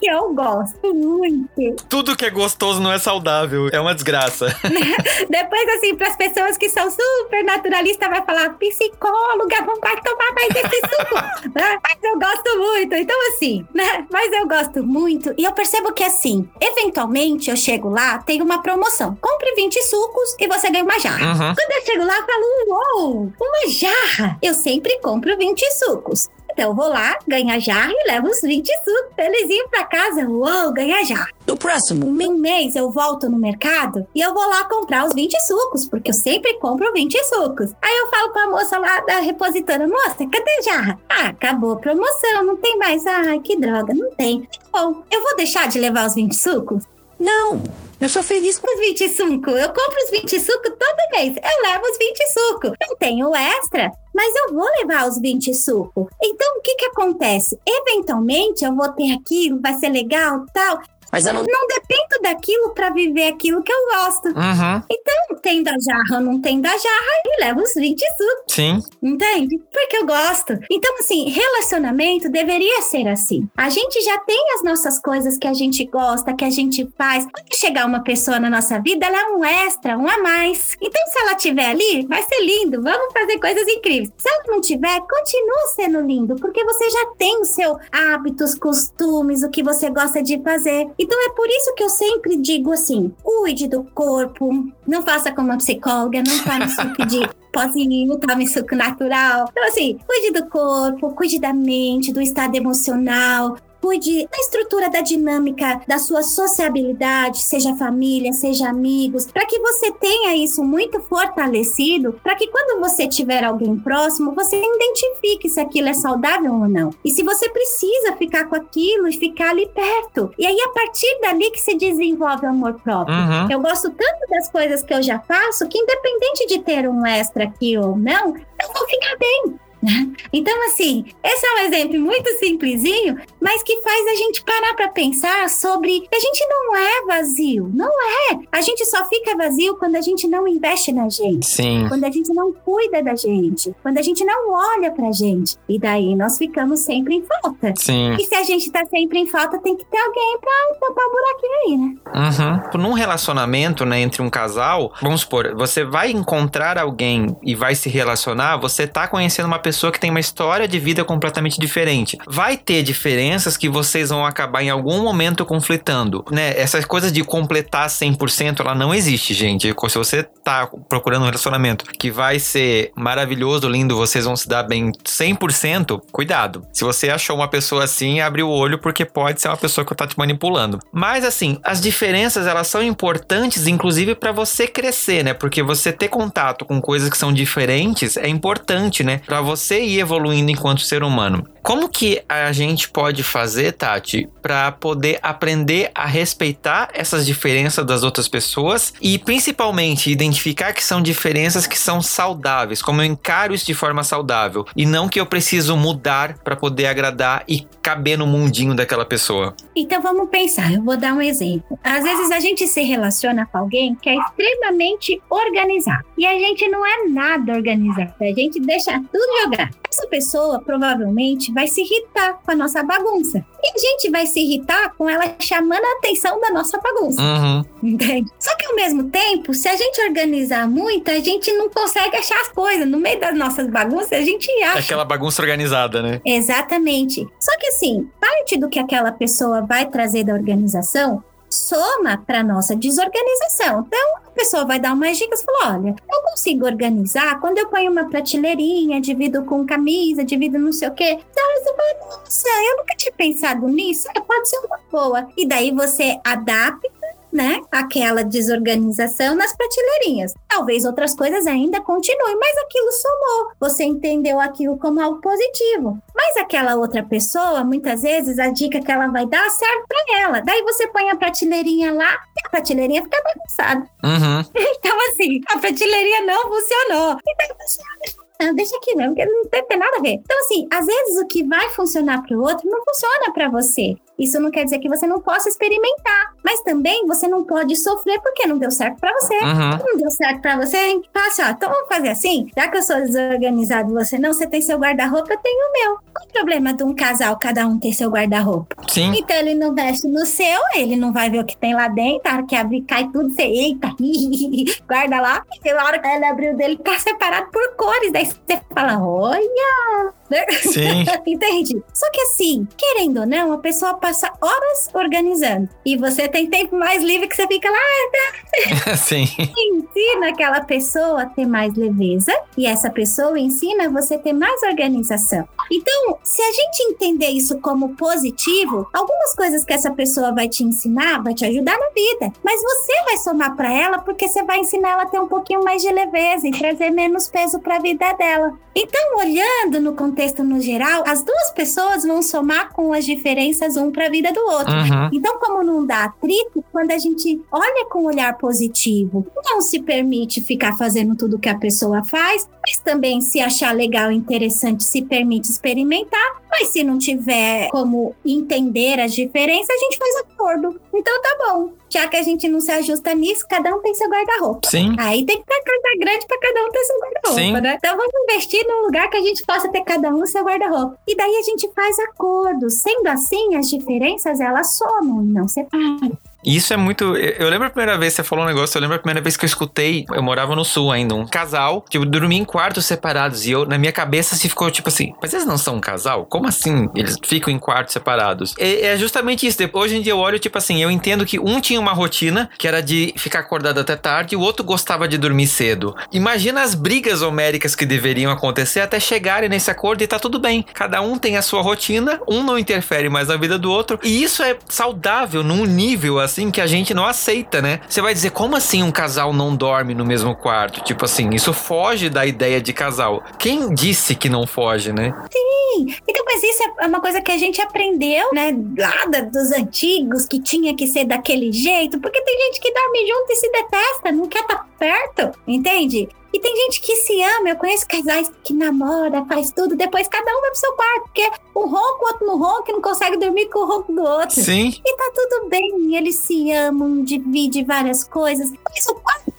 que eu gosto muito. Tudo que é gostoso não é saudável, é uma desgraça. Depois, assim, para as pessoas que são super naturalistas, vai falar psicóloga, vamos tomar mais esse suco. né? Mas eu gosto muito. Então, assim, né? Mas eu gosto muito. E eu percebo que, assim, eventualmente eu chego lá, tem uma promoção. Compre 20 sucos e você ganha uma jarra. Uhum. Quando eu chego lá, eu falo, uou, uma jarra. Eu sempre compro 20 sucos. Então eu vou lá, ganho a jarra e levo os 20 sucos felizinho pra casa. Uou, ganha jarra. No próximo um mês eu volto no mercado e eu vou lá comprar os 20 sucos, porque eu sempre compro 20 sucos. Aí eu falo pra moça lá da repositora, moça, cadê a jarra? Ah, acabou a promoção, não tem mais. Ai, que droga, não tem. Bom, eu vou deixar de levar os 20 sucos? Não. Eu sou feliz com os 20 sucos. Eu compro os 20 sucos todo mês. Eu levo os 20 sucos. Não tenho extra, mas eu vou levar os 20 sucos. Então, o que que acontece? Eventualmente, eu vou ter aquilo, vai ser legal, tal. Mas eu não... não dependo daquilo para viver aquilo que eu gosto. Uhum. Então, tem da jarra, não tem da jarra, e levo os 20 sucos. Sim. Entende? Porque eu gosto. Então, assim, relacionamento deveria ser assim. A gente já tem as nossas coisas que a gente gosta, que a gente faz. Quando chegar uma pessoa na nossa vida, ela é um extra, um a mais. Então, se ela estiver ali, vai ser lindo. Vamos fazer coisas incríveis. Se ela não tiver, continua sendo lindo, porque você já tem o seu hábitos, costumes, o que você gosta de fazer. Então é por isso que eu sempre digo assim: cuide do corpo, não faça como a psicóloga, não tome suco de pozinho, tome suco natural. Então, assim, cuide do corpo, cuide da mente, do estado emocional, cuide da estrutura da dinâmica da sua sociabilidade, seja família, seja amigos, para que você tenha isso muito fortalecido, para que quando você tiver alguém próximo, você identifique se aquilo é saudável ou não. E se você precisa ficar com aquilo e ficar ali perto. E aí, a partir dali que se desenvolve o amor próprio. Uhum. Eu gosto tanto das coisas que eu já faço que, independente de ter um extra aqui ou não, eu vou ficar bem. Então, assim, esse é um exemplo muito simplesinho, mas que faz a gente parar para pensar sobre que a gente não é vazio, não é. A gente só fica vazio quando a gente não investe na gente, Sim. quando a gente não cuida da gente, quando a gente não olha pra gente. E daí nós ficamos sempre em falta. Sim. E se a gente tá sempre em falta, tem que ter alguém pra tapar o buraquinho aí, né? Uhum. Num relacionamento, né, entre um casal, vamos supor, você vai encontrar alguém e vai se relacionar, você tá conhecendo uma pessoa pessoa que tem uma história de vida completamente diferente. Vai ter diferenças que vocês vão acabar em algum momento conflitando, né? Essa coisa de completar 100%, ela não existe, gente. Se você tá procurando um relacionamento que vai ser maravilhoso, lindo, vocês vão se dar bem 100%, cuidado. Se você achou uma pessoa assim, abre o olho porque pode ser uma pessoa que tá te manipulando. Mas assim, as diferenças elas são importantes inclusive para você crescer, né? Porque você ter contato com coisas que são diferentes é importante, né? Para você você ir evoluindo enquanto ser humano. Como que a gente pode fazer, Tati, para poder aprender a respeitar essas diferenças das outras pessoas e principalmente identificar que são diferenças que são saudáveis, como eu encaro isso de forma saudável e não que eu preciso mudar para poder agradar e caber no mundinho daquela pessoa? Então vamos pensar, eu vou dar um exemplo. Às vezes a gente se relaciona com alguém que é extremamente organizado e a gente não é nada organizado, a gente deixa tudo jogado. Essa pessoa provavelmente vai se irritar com a nossa bagunça. E a gente vai se irritar com ela chamando a atenção da nossa bagunça. Uhum. Entende? Só que ao mesmo tempo, se a gente organizar muito, a gente não consegue achar as coisas. No meio das nossas bagunças, a gente acha. Aquela bagunça organizada, né? Exatamente. Só que assim, parte do que aquela pessoa vai trazer da organização soma para nossa desorganização. Então, a pessoa vai dar umas dicas e fala: olha, eu consigo organizar quando eu ponho uma prateleirinha, divido com camisa, divido não sei o quê. Então, você vai, nossa, eu nunca tinha pensado nisso. É, pode ser uma boa. E daí você adapta né, aquela desorganização nas prateleirinhas. Talvez outras coisas ainda continuem, mas aquilo somou. Você entendeu aquilo como algo positivo. Mas aquela outra pessoa, muitas vezes, a dica que ela vai dar serve para ela. Daí você põe a prateleirinha lá e a prateleirinha fica bagunçada. Uhum. Então, assim, a prateleirinha não funcionou. Então, não, deixa aqui não, porque não tem, tem nada a ver. Então, assim, às vezes o que vai funcionar para o outro não funciona para você. Isso não quer dizer que você não possa experimentar, mas também você não pode sofrer porque não deu certo para você. Uhum. Não deu certo para você, a gente fala assim, ó, então vamos fazer assim, já que eu sou desorganizado você não, você tem seu guarda-roupa, eu tenho o meu. Qual o problema de um casal, cada um ter seu guarda-roupa? Sim. Então ele não veste no seu, ele não vai ver o que tem lá dentro, a hora que abrir cai tudo, você, eita, guarda lá. E a hora que ele abriu dele, tá separado por cores, daí você fala, olha... Sim. Entende? Só que assim, querendo ou não, a pessoa passa horas organizando. E você tem tempo mais livre que você fica lá, Sim. ensina aquela pessoa a ter mais leveza e essa pessoa ensina você a ter mais organização. Então, se a gente entender isso como positivo, algumas coisas que essa pessoa vai te ensinar vai te ajudar na vida, mas você vai somar para ela porque você vai ensinar ela a ter um pouquinho mais de leveza e trazer menos peso para a vida dela. Então, olhando no contexto no geral, as duas pessoas vão somar com as diferenças um para a vida do outro. Uhum. Então, como não dá atrito, quando a gente olha com um olhar positivo, não se permite ficar fazendo tudo que a pessoa faz, mas também se achar legal e interessante, se permite experimentar. Mas se não tiver como entender as diferenças, a gente faz acordo. Então tá bom. Já que a gente não se ajusta nisso, cada um tem seu guarda-roupa. Sim. Aí tem que ter carta grande para cada um ter seu guarda-roupa, né? Então vamos investir num lugar que a gente possa ter cada um seu guarda-roupa. E daí a gente faz acordos. Sendo assim, as diferenças elas somam, não separam. Isso é muito. Eu lembro a primeira vez que você falou um negócio, eu lembro a primeira vez que eu escutei, eu morava no sul ainda, um casal, tipo, dormia em quartos separados. E eu, na minha cabeça, se ficou tipo assim, mas eles não são um casal? Como assim eles ficam em quartos separados? É, é justamente isso. Hoje em dia eu olho, tipo assim, eu entendo que um tinha uma rotina que era de ficar acordado até tarde e o outro gostava de dormir cedo. Imagina as brigas homéricas que deveriam acontecer até chegarem nesse acordo e tá tudo bem. Cada um tem a sua rotina, um não interfere mais na vida do outro. E isso é saudável num nível assim que a gente não aceita, né? Você vai dizer, como assim um casal não dorme no mesmo quarto? Tipo assim, isso foge da ideia de casal. Quem disse que não foge, né? Sim. Então, mas isso é uma coisa que a gente aprendeu, né? Lá dos antigos, que tinha que ser daquele jeito, porque tem gente que dorme junto e se detesta, não quer estar perto, entende? E tem gente que se ama, eu conheço casais que namora, faz tudo, depois cada um vai pro seu quarto, porque um ronca, o outro não ronca, e não consegue dormir com o ronco do outro. Sim. E tá tudo bem, eles se amam, dividem várias coisas. Mas o quarto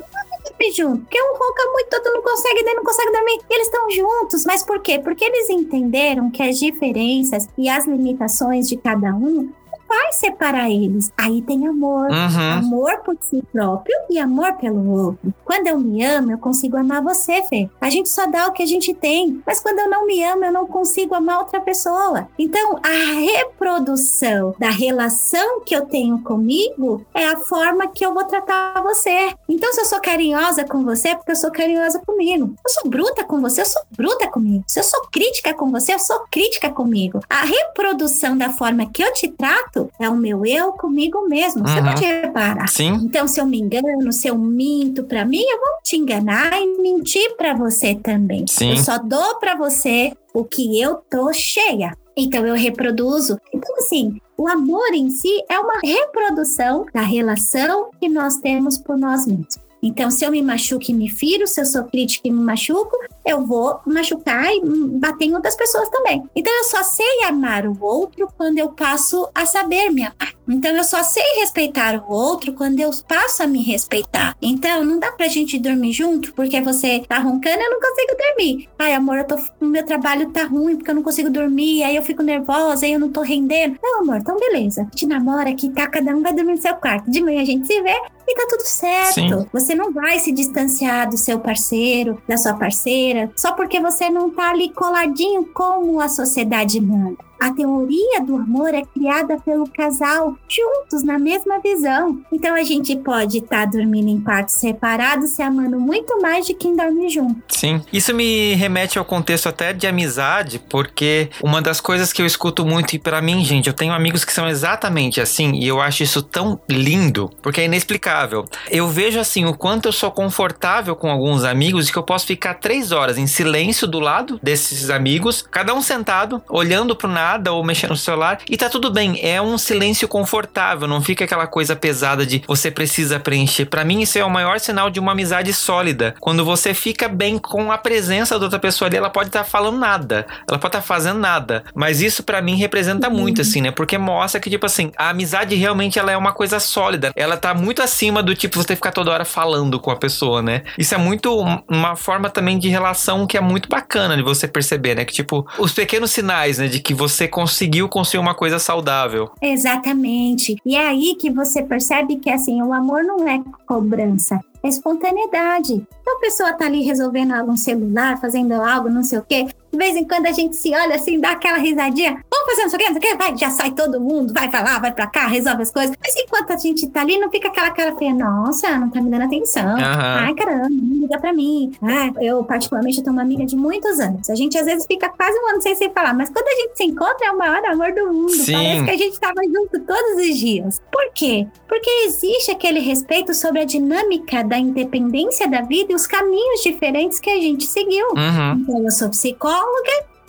junto, porque um ronca muito, outro não consegue, daí não consegue dormir. E eles estão juntos, mas por quê? Porque eles entenderam que as diferenças e as limitações de cada um vai separar eles. Aí tem amor. Uhum. Amor por si próprio e amor pelo outro. Quando eu me amo, eu consigo amar você, Fê. A gente só dá o que a gente tem. Mas quando eu não me amo, eu não consigo amar outra pessoa. Então, a reprodução da relação que eu tenho comigo é a forma que eu vou tratar você. Então, se eu sou carinhosa com você, é porque eu sou carinhosa comigo. Eu sou bruta com você, eu sou bruta comigo. Se eu sou crítica com você, eu sou crítica comigo. A reprodução da forma que eu te trato é o meu eu comigo mesmo. Você Uhum. pode reparar. Sim. Então, se eu me engano, se eu minto pra mim, eu vou te enganar e mentir pra você também. Sim. Eu só dou pra você o que eu tô cheia. Então, eu reproduzo. Então, assim, o amor em si é uma reprodução da relação que nós temos por nós mesmos. Então, se eu me machuco e me firo, se eu sou crítica e me machuco, eu vou machucar e bater em outras pessoas também. Então, eu só sei amar o outro quando eu passo a saber me amar. Então, eu só sei respeitar o outro quando eu passo a me respeitar. Então, não dá pra gente dormir junto porque você tá roncando e eu não consigo dormir. Ai, amor, eu tô, o meu trabalho tá ruim porque eu não consigo dormir, aí eu fico nervosa, aí eu não tô rendendo. Não, amor, então beleza. A gente namora aqui, tá? Cada um vai dormir no seu quarto. De manhã a gente se vê e tá tudo certo. Sim. Você não vai se distanciar do seu parceiro, da sua parceira, só porque você não tá ali coladinho como a sociedade manda. A teoria do amor é criada pelo casal juntos na mesma visão. Então a gente pode estar tá dormindo em quartos separados, se amando muito mais de quem dorme junto. Sim. Isso me remete ao contexto até de amizade, porque uma das coisas que eu escuto muito e para mim, gente, eu tenho amigos que são exatamente assim e eu acho isso tão lindo, porque é inexplicável. Eu vejo assim o quanto eu sou confortável com alguns amigos e que eu posso ficar três horas em silêncio do lado desses amigos, cada um sentado, olhando pro nada ou mexendo no celular e tá tudo bem. É um silêncio confortável, não fica aquela coisa pesada de você precisa preencher. Para mim, isso é o maior sinal de uma amizade sólida. Quando você fica bem com a presença da outra pessoa ali, ela pode estar tá falando nada, ela pode estar tá fazendo nada, mas isso para mim representa uhum. muito assim, né? Porque mostra que tipo assim, a amizade realmente ela é uma coisa sólida. Ela tá muito acima do tipo você ficar toda hora falando com a pessoa, né? Isso é muito uma forma também de relação que é muito bacana de você perceber, né? Que tipo, os pequenos sinais, né, de que você conseguiu construir uma coisa saudável. Exatamente. E é aí que você percebe que assim, o amor não é cobrança, é espontaneidade. Então a pessoa tá ali resolvendo algo no celular, fazendo algo, não sei o quê. De vez em quando a gente se olha assim, dá aquela risadinha. Vamos fazer não sei o quê, não sei o quê. Vai, já sai todo mundo, vai pra lá, vai pra cá, resolve as coisas. Mas enquanto a gente tá ali, não fica aquela cara feia. Nossa, não tá me dando atenção. Uhum. Ai, caramba, não liga pra mim. Ah, eu, particularmente, tenho uma amiga de muitos anos. A gente, às vezes, fica quase um ano sem se falar. Mas quando a gente se encontra, é o maior amor do mundo. Sim. Parece que a gente tava junto todos os dias. Por quê? Porque existe aquele respeito sobre a dinâmica da independência da vida e os caminhos diferentes que a gente seguiu. Uhum. Então, eu sou psicóloga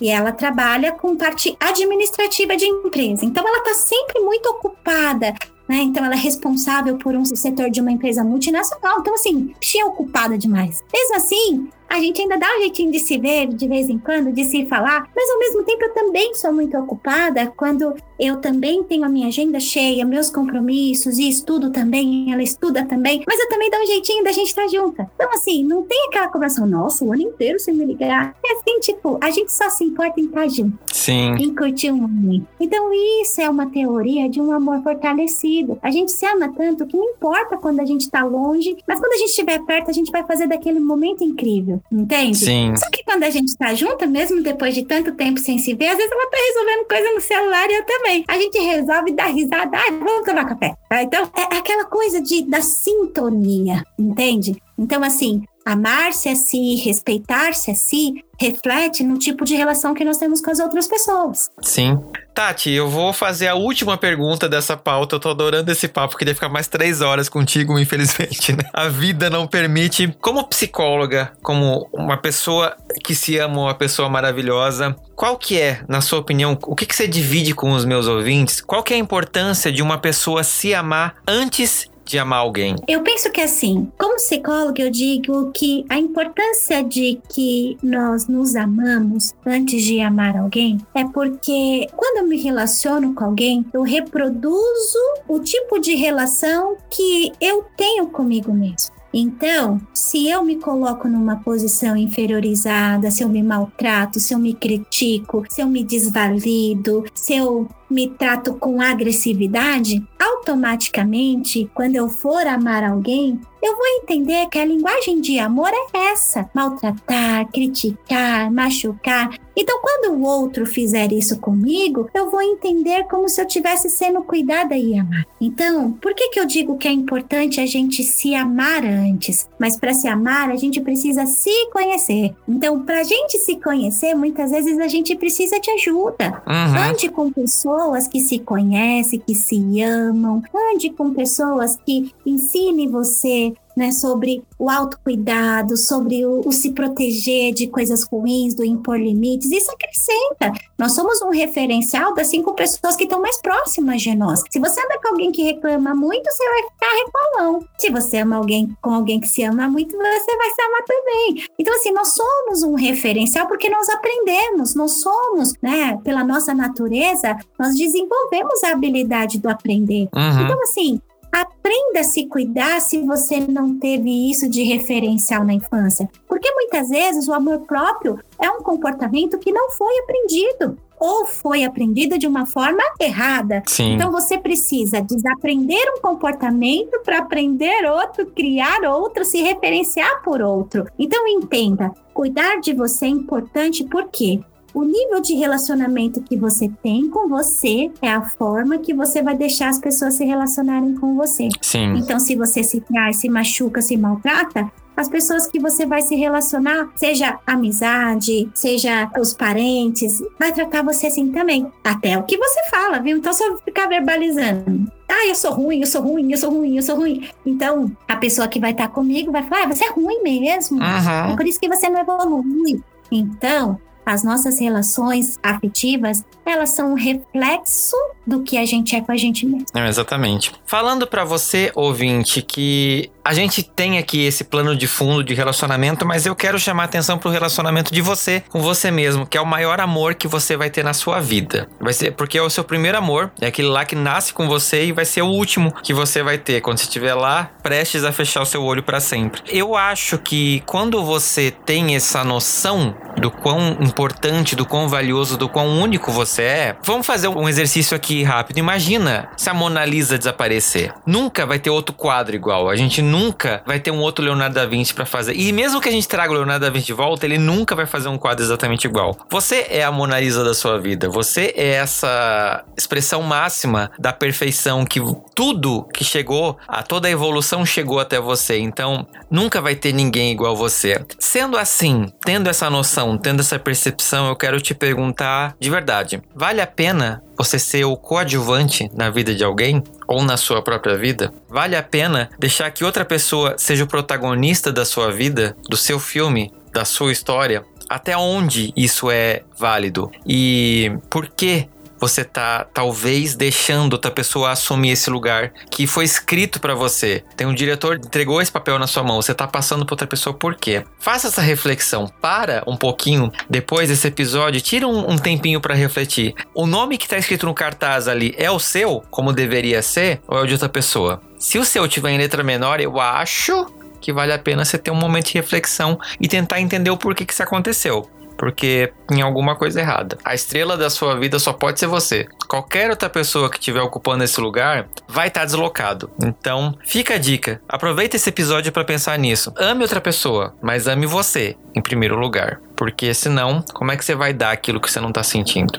e ela trabalha com parte administrativa de empresa. Então, ela está sempre muito ocupada. Né? Então, ela é responsável por um setor de uma empresa multinacional. Então, assim, bichinha ocupada demais. Mesmo assim, a gente ainda dá um jeitinho de se ver de vez em quando, de se falar, mas ao mesmo tempo eu também sou muito ocupada quando eu também tenho a minha agenda cheia, meus compromissos e estudo também, ela estuda também, mas eu também dou um jeitinho da gente estar junta. Então, assim, não tem aquela conversa, nossa, o ano inteiro sem me ligar. É assim, tipo, a gente só se importa em estar junto. Sim. Em curtir um momento. Então, isso é uma teoria de um amor fortalecido. A gente se ama tanto que não importa quando a gente está longe, mas quando a gente estiver perto, a gente vai fazer daquele momento incrível. Entende? Sim. Só que quando a gente tá junto, mesmo depois de tanto tempo sem se ver, às vezes ela tá resolvendo coisa no celular e eu também. A gente resolve dar risada, ah, vamos tomar café. Tá? Então, é aquela coisa de, da sintonia, entende? Então, assim, amar-se a si, respeitar-se a si, reflete no tipo de relação que nós temos com as outras pessoas. Sim. Tati, eu vou fazer a última pergunta dessa pauta. Eu tô adorando esse papo, queria ficar mais três horas contigo, infelizmente, né? A vida não permite. Como psicóloga, como uma pessoa que se ama, uma pessoa maravilhosa, qual que é, na sua opinião, o que, que você divide com os meus ouvintes? Qual que é a importância de uma pessoa se amar antes de amar alguém? Eu penso que assim, como psicóloga, eu digo que a importância de que nós nos amamos antes de amar alguém é porque quando eu me relaciono com alguém, eu reproduzo o tipo de relação que eu tenho comigo mesmo. Então, se eu me coloco numa posição inferiorizada, se eu me maltrato, se eu me critico, se eu me desvalido, se eu me trato com agressividade, automaticamente, quando eu for amar alguém, eu vou entender que a linguagem de amor é essa: maltratar, criticar, machucar. Então, quando o outro fizer isso comigo, eu vou entender como se eu estivesse sendo cuidada e amada. Então, por que, que eu digo que é importante a gente se amar antes? Mas para se amar, a gente precisa se conhecer. Então, para a gente se conhecer, muitas vezes a gente precisa de ajuda. Uhum. Ande com pessoas que se conhecem, que se amam. Ande com pessoas que ensinem você né, sobre o autocuidado, sobre o, o, se proteger de coisas ruins, do impor limites, isso acrescenta. Nós somos um referencial das cinco pessoas que estão mais próximas de nós. Se você anda com alguém que reclama muito, você vai ficar reclamão. Se você ama alguém com alguém que se ama muito, você vai se amar também. Então, assim, nós somos um referencial porque nós aprendemos, nós somos, né, pela nossa natureza, nós desenvolvemos a habilidade do aprender. Uhum. Então, assim, Aprenda a se cuidar se você não teve isso de referencial na infância. Porque muitas vezes o amor próprio é um comportamento que não foi aprendido ou foi aprendido de uma forma errada. Sim. Então você precisa desaprender um comportamento para aprender outro, criar outro, se referenciar por outro. Então entenda, cuidar de você é importante por quê? O nível de relacionamento que você tem com você é a forma que você vai deixar as pessoas se relacionarem com você. Sim. Então, se você se traz, se machuca, se maltrata, as pessoas que você vai se relacionar, seja amizade, seja os parentes, vai tratar você assim também. Até o que você fala, viu? Então, só ficar verbalizando. Ah, eu sou ruim, eu sou ruim, eu sou ruim, eu sou ruim. Então, a pessoa que vai estar comigo vai falar: ah, você é ruim mesmo. Uhum. É por isso que você não evolui. Então, as nossas relações afetivas, elas são um reflexo do que a gente é com a gente mesmo. É, exatamente. Falando para você, ouvinte, que a gente tem aqui esse plano de fundo de relacionamento, mas eu quero chamar atenção pro relacionamento de você com você mesmo, que é o maior amor que você vai ter na sua vida. Vai ser porque é o seu primeiro amor, é aquele lá que nasce com você e vai ser o último que você vai ter quando você estiver lá prestes a fechar o seu olho para sempre. Eu acho que quando você tem essa noção do quão importante, do quão valioso, do quão único você é, vamos fazer um exercício aqui rápido. Imagina se a Mona Lisa desaparecer. Nunca vai ter outro quadro igual. A gente nunca vai ter um outro Leonardo da Vinci para fazer. E mesmo que a gente traga o Leonardo da Vinci de volta, ele nunca vai fazer um quadro exatamente igual. Você é a Mona Lisa da sua vida. Você é essa expressão máxima da perfeição que tudo que chegou, a toda a evolução chegou até você. Então, nunca vai ter ninguém igual você. Sendo assim, tendo essa noção, tendo essa percepção, eu quero te perguntar de verdade: vale a pena você ser o coadjuvante na vida de alguém ou na sua própria vida? Vale a pena deixar que outra pessoa seja o protagonista da sua vida, do seu filme, da sua história? Até onde isso é válido? E por que você tá talvez deixando outra pessoa assumir esse lugar que foi escrito para você. Tem um diretor que entregou esse papel na sua mão, você tá passando para outra pessoa por quê? Faça essa reflexão, para um pouquinho depois desse episódio, tira um, um tempinho para refletir. O nome que tá escrito no cartaz ali é o seu, como deveria ser, ou é o de outra pessoa? Se o seu tiver em letra menor, eu acho que vale a pena você ter um momento de reflexão e tentar entender o porquê que isso aconteceu porque tem alguma coisa errada. A estrela da sua vida só pode ser você. Qualquer outra pessoa que estiver ocupando esse lugar vai estar tá deslocado. Então, fica a dica. Aproveita esse episódio para pensar nisso. Ame outra pessoa, mas ame você em primeiro lugar, porque senão, como é que você vai dar aquilo que você não está sentindo?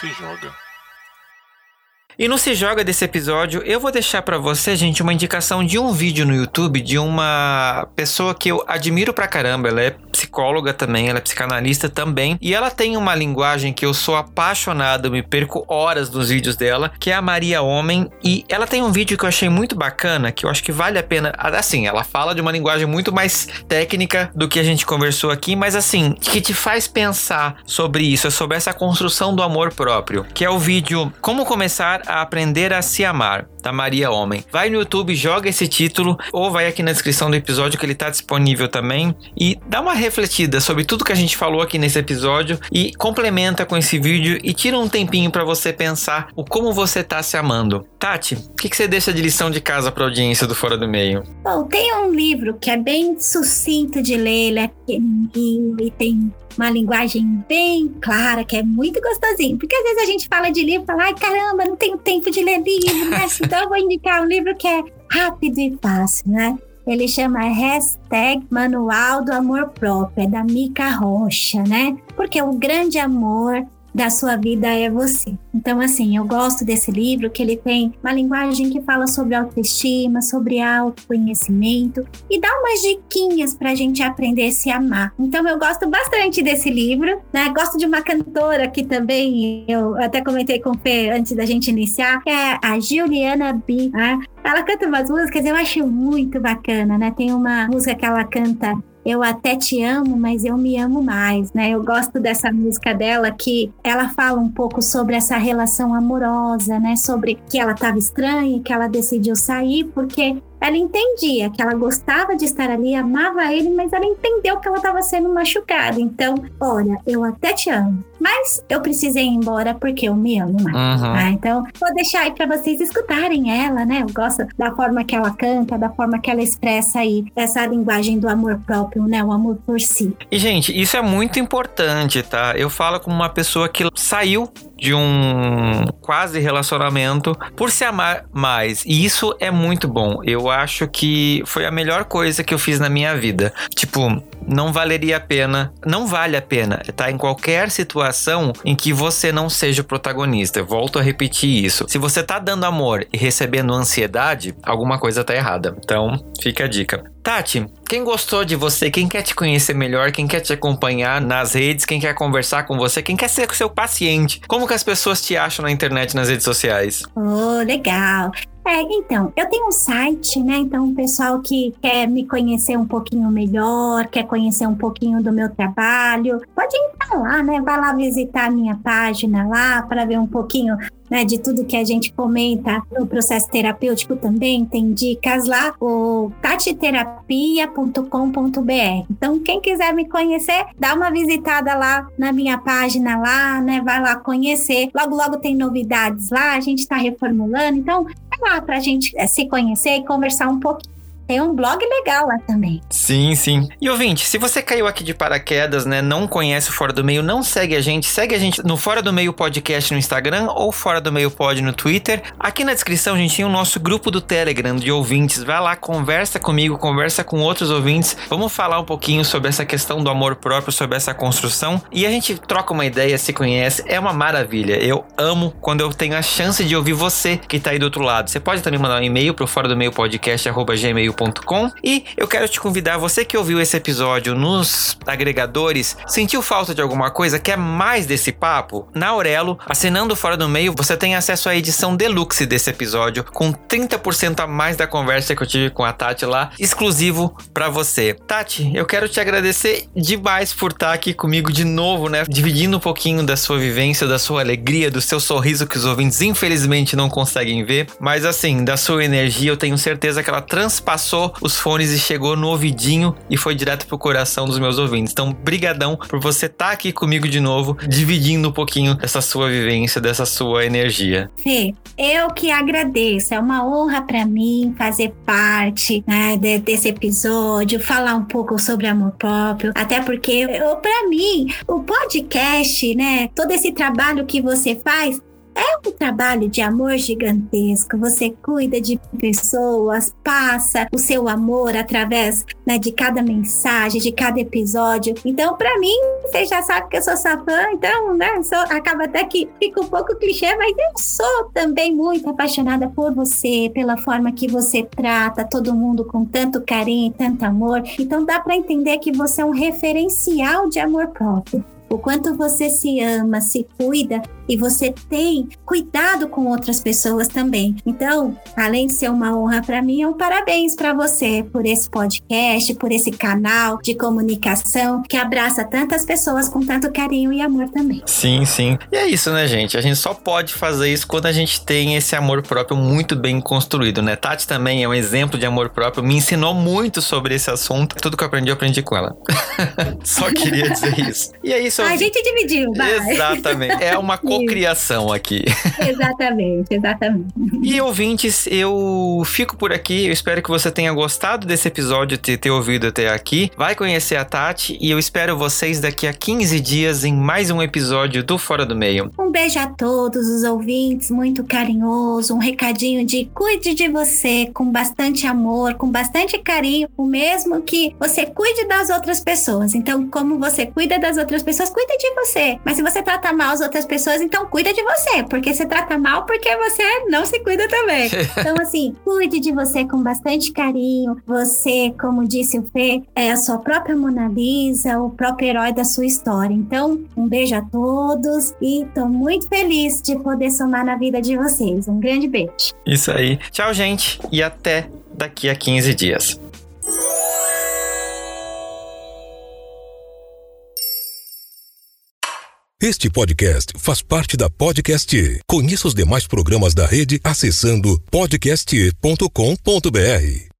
Se joga. E no Se Joga desse episódio, eu vou deixar para você, gente, uma indicação de um vídeo no YouTube de uma pessoa que eu admiro pra caramba. Ela é psicóloga também, ela é psicanalista também. E ela tem uma linguagem que eu sou apaixonado, me perco horas nos vídeos dela, que é a Maria Homem. E ela tem um vídeo que eu achei muito bacana, que eu acho que vale a pena. Assim, ela fala de uma linguagem muito mais técnica do que a gente conversou aqui, mas assim, que te faz pensar sobre isso, sobre essa construção do amor próprio, que é o vídeo Como Começar aprender a se amar, da Maria Homem. Vai no YouTube, joga esse título, ou vai aqui na descrição do episódio que ele tá disponível também. E dá uma refletida sobre tudo que a gente falou aqui nesse episódio e complementa com esse vídeo e tira um tempinho para você pensar o como você tá se amando. Tati, o que, que, você deixa de lição de casa pra audiência do Fora do Meio? Bom, tem um livro que é bem sucinto de ler, ele é pequenininho e tem uma linguagem bem clara, que é muito gostosinho. Porque às vezes a gente fala de livro e fala, ai caramba, não tenho tempo de ler livro, né? Então eu vou indicar um livro que é rápido e fácil, né? Ele chama hashtag Manual do Amor Próprio, é da Mica Rocha, né? Porque o grande amor da sua vida é você. Então, assim, eu gosto desse livro que ele tem uma linguagem que fala sobre autoestima, sobre autoconhecimento e dá umas diquinhas pra gente aprender a se amar. Então, eu gosto bastante desse livro, né? Gosto de uma cantora que também eu até comentei com o Fê antes da gente iniciar, que é a Juliana B. Né? Ela canta umas músicas, eu acho muito bacana, né? Tem uma música que ela canta eu até te amo, mas eu me amo mais, né? Eu gosto dessa música dela que ela fala um pouco sobre essa relação amorosa, né? Sobre que ela estava estranha, que ela decidiu sair porque ela entendia que ela gostava de estar ali, amava ele, mas ela entendeu que ela estava sendo machucada. Então, olha, eu até te amo, mas eu precisei ir embora porque eu me amo mais. Uhum. Tá? Então, vou deixar aí para vocês escutarem ela, né? Eu gosto da forma que ela canta, da forma que ela expressa aí essa linguagem do amor próprio, né? O amor por si. E, gente, isso é muito importante, tá? Eu falo como uma pessoa que saiu de um quase relacionamento por se amar mais. E isso é muito bom. Eu acho que foi a melhor coisa que eu fiz na minha vida. Tipo, não valeria a pena, não vale a pena, tá? Em qualquer situação em que você não seja o protagonista. Eu volto a repetir isso. Se você tá dando amor e recebendo ansiedade, alguma coisa tá errada. Então, fica a dica. Tati, quem gostou de você, quem quer te conhecer melhor, quem quer te acompanhar nas redes, quem quer conversar com você, quem quer ser seu paciente, como que as pessoas te acham na internet, nas redes sociais? Oh, legal. É, então, eu tenho um site, né? Então, o pessoal que quer me conhecer um pouquinho melhor, quer conhecer um pouquinho do meu trabalho, pode entrar lá, né? Vai lá visitar a minha página lá para ver um pouquinho né, de tudo que a gente comenta no processo terapêutico também, tem dicas lá, o tatiterapia.com.br. Então, quem quiser me conhecer, dá uma visitada lá na minha página lá, né? Vai lá conhecer. Logo, logo tem novidades lá, a gente está reformulando. Então, vai lá para a gente eh, se conhecer e conversar um pouquinho. Tem um blog legal lá também. Sim, sim. E ouvinte, se você caiu aqui de paraquedas, né, não conhece o Fora do Meio, não segue a gente, segue a gente no Fora do Meio Podcast no Instagram ou Fora do Meio Pod no Twitter. Aqui na descrição a gente tem o nosso grupo do Telegram de ouvintes. Vai lá, conversa comigo, conversa com outros ouvintes. Vamos falar um pouquinho sobre essa questão do amor próprio, sobre essa construção. E a gente troca uma ideia, se conhece. É uma maravilha. Eu amo quando eu tenho a chance de ouvir você que tá aí do outro lado. Você pode também mandar um e-mail pro fora do meio podcast, arroba gmail gmail.com e eu quero te convidar, você que ouviu esse episódio nos agregadores, sentiu falta de alguma coisa, quer mais desse papo? Na Aurelo, assinando Fora do Meio, você tem acesso à edição deluxe desse episódio, com 30% a mais da conversa que eu tive com a Tati lá, exclusivo para você. Tati, eu quero te agradecer demais por estar aqui comigo de novo, né? Dividindo um pouquinho da sua vivência, da sua alegria, do seu sorriso que os ouvintes infelizmente não conseguem ver, mas assim, da sua energia, eu tenho certeza que ela transpassou os fones e chegou no ouvidinho e foi direto pro coração dos meus ouvintes. Então, brigadão por você estar tá aqui comigo de novo, dividindo um pouquinho dessa sua vivência, dessa sua energia. Fê, eu que agradeço. É uma honra para mim fazer parte né, de, desse episódio, falar um pouco sobre amor próprio, até porque para mim o podcast, né, todo esse trabalho que você faz é um trabalho de amor gigantesco. Você cuida de pessoas, passa o seu amor através né, de cada mensagem, de cada episódio. Então, para mim, você já sabe que eu sou sua fã, então, né, sou, acaba até que fica um pouco clichê, mas eu sou também muito apaixonada por você, pela forma que você trata todo mundo com tanto carinho tanto amor. Então, dá para entender que você é um referencial de amor próprio o quanto você se ama, se cuida e você tem cuidado com outras pessoas também. Então, além de ser uma honra para mim, é um parabéns para você por esse podcast, por esse canal de comunicação que abraça tantas pessoas com tanto carinho e amor também. Sim, sim. E é isso, né, gente? A gente só pode fazer isso quando a gente tem esse amor próprio muito bem construído, né? Tati também é um exemplo de amor próprio, me ensinou muito sobre esse assunto. Tudo que eu aprendi, eu aprendi com ela. só queria dizer isso. E é isso. A gente dividiu, vai. Exatamente. É uma cocriação aqui. Exatamente, exatamente. E ouvintes, eu fico por aqui. Eu espero que você tenha gostado desse episódio, ter, ter ouvido até aqui. Vai conhecer a Tati e eu espero vocês daqui a 15 dias em mais um episódio do Fora do Meio. Um beijo a todos os ouvintes, muito carinhoso, um recadinho de cuide de você com bastante amor, com bastante carinho, o mesmo que você cuide das outras pessoas. Então, como você cuida das outras pessoas, cuida de você. Mas se você trata mal as outras pessoas, então cuida de você, porque você trata mal porque você não se cuida também. Então, assim, cuide de você com bastante carinho. Você, como disse o Fê, é a sua própria Mona Lisa, o próprio herói da sua história. Então, um beijo a todos e tô muito feliz de poder somar na vida de vocês. Um grande beijo. Isso aí. Tchau, gente, e até daqui a 15 dias. Este podcast faz parte da Podcast. Conheça os demais programas da rede acessando podcast.com.br.